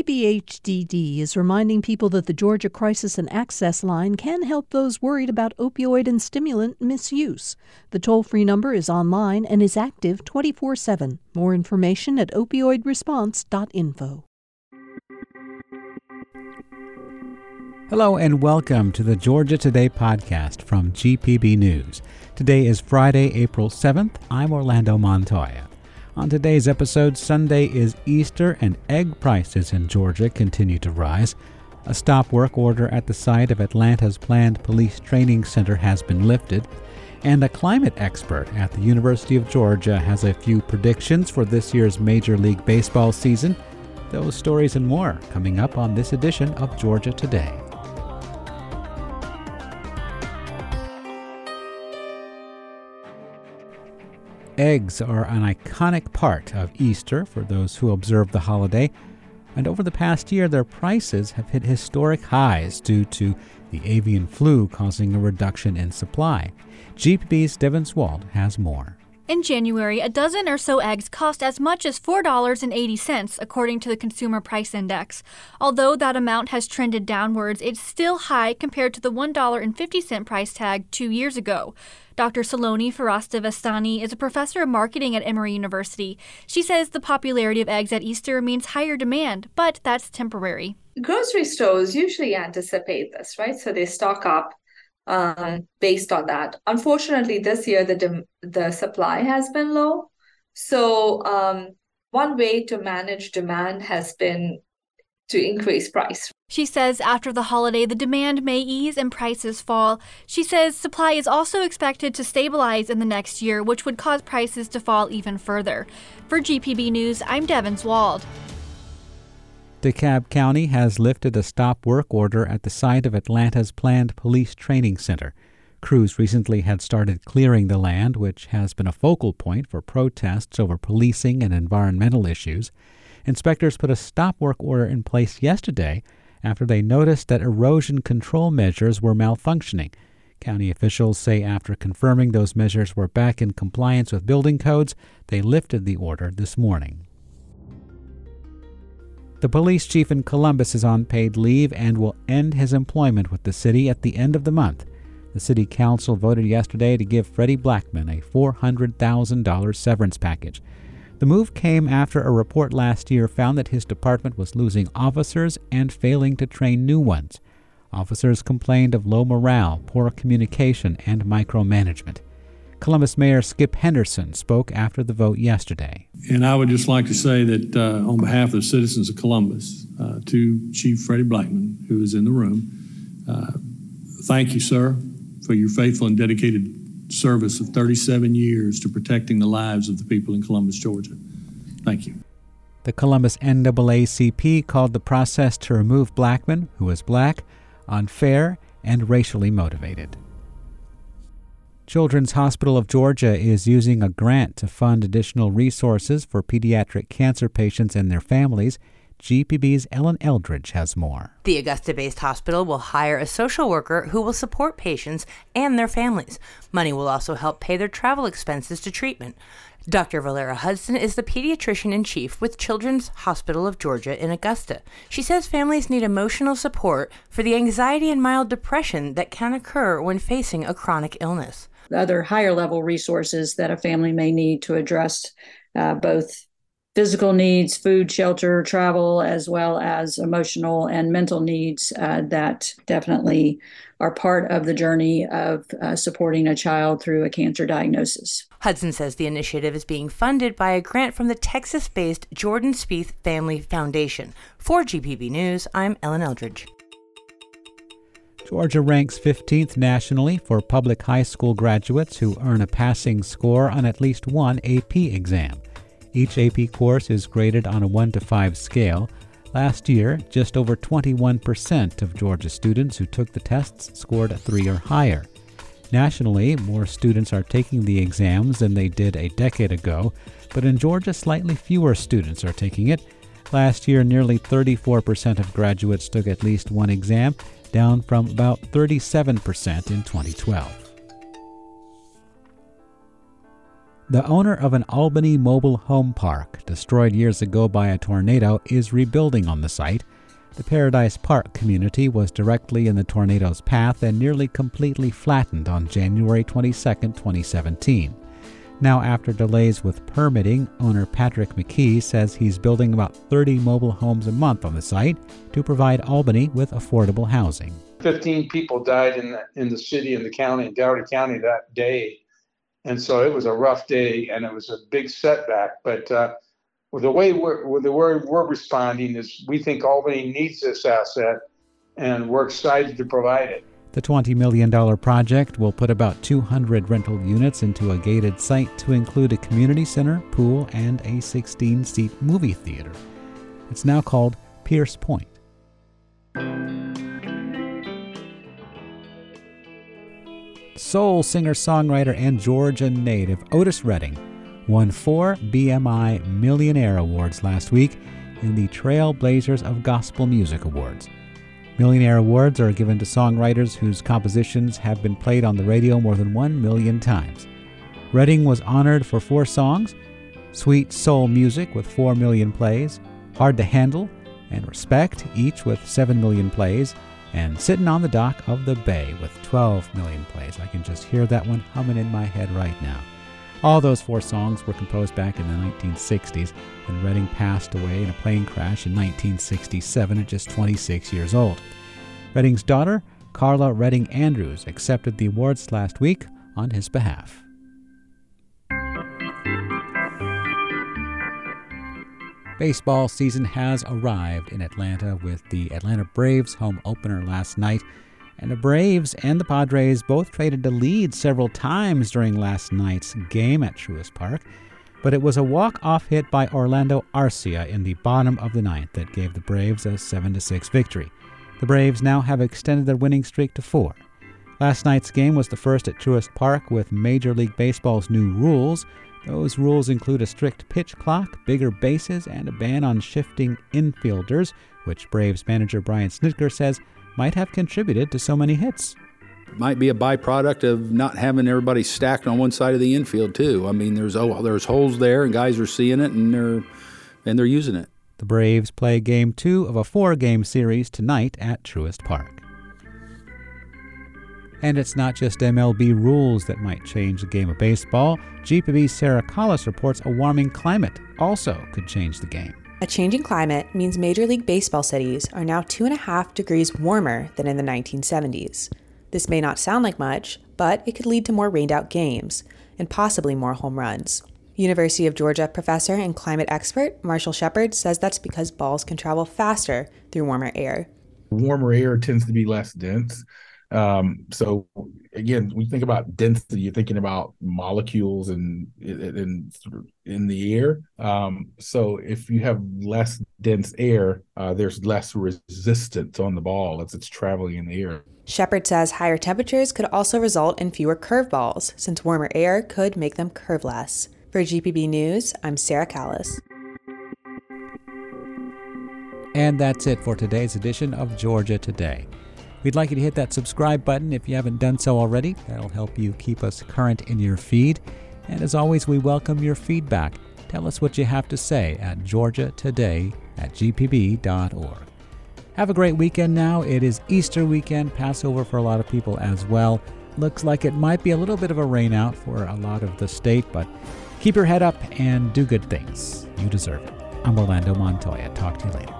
GPHDD is reminding people that the Georgia Crisis and Access Line can help those worried about opioid and stimulant misuse. The toll free number is online and is active 24 7. More information at opioidresponse.info. Hello and welcome to the Georgia Today podcast from GPB News. Today is Friday, April 7th. I'm Orlando Montoya. On today's episode, Sunday is Easter and egg prices in Georgia continue to rise. A stop work order at the site of Atlanta's planned police training center has been lifted. And a climate expert at the University of Georgia has a few predictions for this year's Major League Baseball season. Those stories and more coming up on this edition of Georgia Today. Eggs are an iconic part of Easter for those who observe the holiday, and over the past year, their prices have hit historic highs due to the avian flu causing a reduction in supply. GPB's Devin Swald has more. In January, a dozen or so eggs cost as much as $4.80, according to the Consumer Price Index. Although that amount has trended downwards, it's still high compared to the $1.50 price tag two years ago. Dr. Saloni Farasta is a professor of marketing at Emory University. She says the popularity of eggs at Easter means higher demand, but that's temporary. Grocery stores usually anticipate this, right? So they stock up um, based on that. Unfortunately, this year the dem- the supply has been low. So um, one way to manage demand has been to increase price. She says after the holiday, the demand may ease and prices fall. She says supply is also expected to stabilize in the next year, which would cause prices to fall even further. For GPB News, I'm Devin Swald. DeKalb County has lifted a stop work order at the site of Atlanta's planned police training center. Crews recently had started clearing the land, which has been a focal point for protests over policing and environmental issues. Inspectors put a stop work order in place yesterday after they noticed that erosion control measures were malfunctioning. County officials say after confirming those measures were back in compliance with building codes, they lifted the order this morning. The police chief in Columbus is on paid leave and will end his employment with the city at the end of the month. The city council voted yesterday to give Freddie Blackmon a $400,000 severance package. The move came after a report last year found that his department was losing officers and failing to train new ones. Officers complained of low morale, poor communication, and micromanagement. Columbus Mayor Skip Henderson spoke after the vote yesterday. And I would just like to say that uh, on behalf of the citizens of Columbus, uh, to Chief Freddie Blackmon, who is in the room, uh, thank you, sir, for your faithful and dedicated service of 37 years to protecting the lives of the people in Columbus, Georgia. Thank you. The Columbus NAACP called the process to remove Blackmon, who is black, unfair and racially motivated. Children's Hospital of Georgia is using a grant to fund additional resources for pediatric cancer patients and their families. GPB's Ellen Eldridge has more. The Augusta based hospital will hire a social worker who will support patients and their families. Money will also help pay their travel expenses to treatment. Dr. Valera Hudson is the pediatrician in chief with Children's Hospital of Georgia in Augusta. She says families need emotional support for the anxiety and mild depression that can occur when facing a chronic illness other higher level resources that a family may need to address uh, both physical needs, food, shelter, travel, as well as emotional and mental needs uh, that definitely are part of the journey of uh, supporting a child through a cancer diagnosis. Hudson says the initiative is being funded by a grant from the Texas based Jordan Spieth Family Foundation. For GPB News, I'm Ellen Eldridge. Georgia ranks 15th nationally for public high school graduates who earn a passing score on at least one AP exam. Each AP course is graded on a 1 to 5 scale. Last year, just over 21% of Georgia students who took the tests scored a 3 or higher. Nationally, more students are taking the exams than they did a decade ago, but in Georgia, slightly fewer students are taking it. Last year, nearly 34% of graduates took at least one exam, down from about 37% in 2012. The owner of an Albany mobile home park, destroyed years ago by a tornado, is rebuilding on the site. The Paradise Park community was directly in the tornado's path and nearly completely flattened on January 22, 2017. Now, after delays with permitting, owner Patrick McKee says he's building about 30 mobile homes a month on the site to provide Albany with affordable housing. 15 people died in the, in the city and the county, in Dougherty County that day. And so it was a rough day and it was a big setback. But uh, the way we're, the way we're responding is we think Albany needs this asset and we're excited to provide it. The $20 million project will put about 200 rental units into a gated site to include a community center, pool, and a 16 seat movie theater. It's now called Pierce Point. Soul singer songwriter and Georgia native Otis Redding won four BMI Millionaire Awards last week in the Trailblazers of Gospel Music Awards. Millionaire Awards are given to songwriters whose compositions have been played on the radio more than one million times. Redding was honored for four songs Sweet Soul Music with 4 million plays, Hard to Handle, and Respect, each with 7 million plays, and Sitting on the Dock of the Bay with 12 million plays. I can just hear that one humming in my head right now. All those four songs were composed back in the 1960s, and Redding passed away in a plane crash in 1967 at just 26 years old. Redding's daughter, Karla Redding Andrews, accepted the awards last week on his behalf. Baseball season has arrived in Atlanta with the Atlanta Braves home opener last night. And the Braves and the Padres both traded the lead several times during last night's game at Truist Park. But it was a walk-off hit by Orlando Arcia in the bottom of the ninth that gave the Braves a 7-6 victory. The Braves now have extended their winning streak to four. Last night's game was the first at Truist Park with Major League Baseball's new rules, those rules include a strict pitch clock, bigger bases, and a ban on shifting infielders, which Braves manager Brian Snitker says might have contributed to so many hits. Might be a byproduct of not having everybody stacked on one side of the infield too. I mean, there's oh, there's holes there, and guys are seeing it, and they're and they're using it. The Braves play Game Two of a four-game series tonight at Truist Park. And it's not just MLB rules that might change the game of baseball. GPB's Sarah Collis reports a warming climate also could change the game. A changing climate means Major League Baseball cities are now two and a half degrees warmer than in the 1970s. This may not sound like much, but it could lead to more rained out games and possibly more home runs. University of Georgia professor and climate expert Marshall Shepherd says that's because balls can travel faster through warmer air. Warmer air tends to be less dense, um, so again, when you think about density, you're thinking about molecules and in in the air. Um, so if you have less dense air, uh, there's less resistance on the ball as it's traveling in the air. Shepherd says higher temperatures could also result in fewer curveballs, since warmer air could make them curve less. For GPB News, I'm Sarah Callis. And that's it for today's edition of Georgia Today. We'd like you to hit that subscribe button if you haven't done so already. That'll help you keep us current in your feed. And as always, we welcome your feedback. Tell us what you have to say at georgiatoday at gpb.org. Have a great weekend now. It is Easter weekend, Passover for a lot of people as well. Looks like it might be a little bit of a rain out for a lot of the state, but keep your head up and do good things. You deserve it. I'm Orlando Montoya. Talk to you later.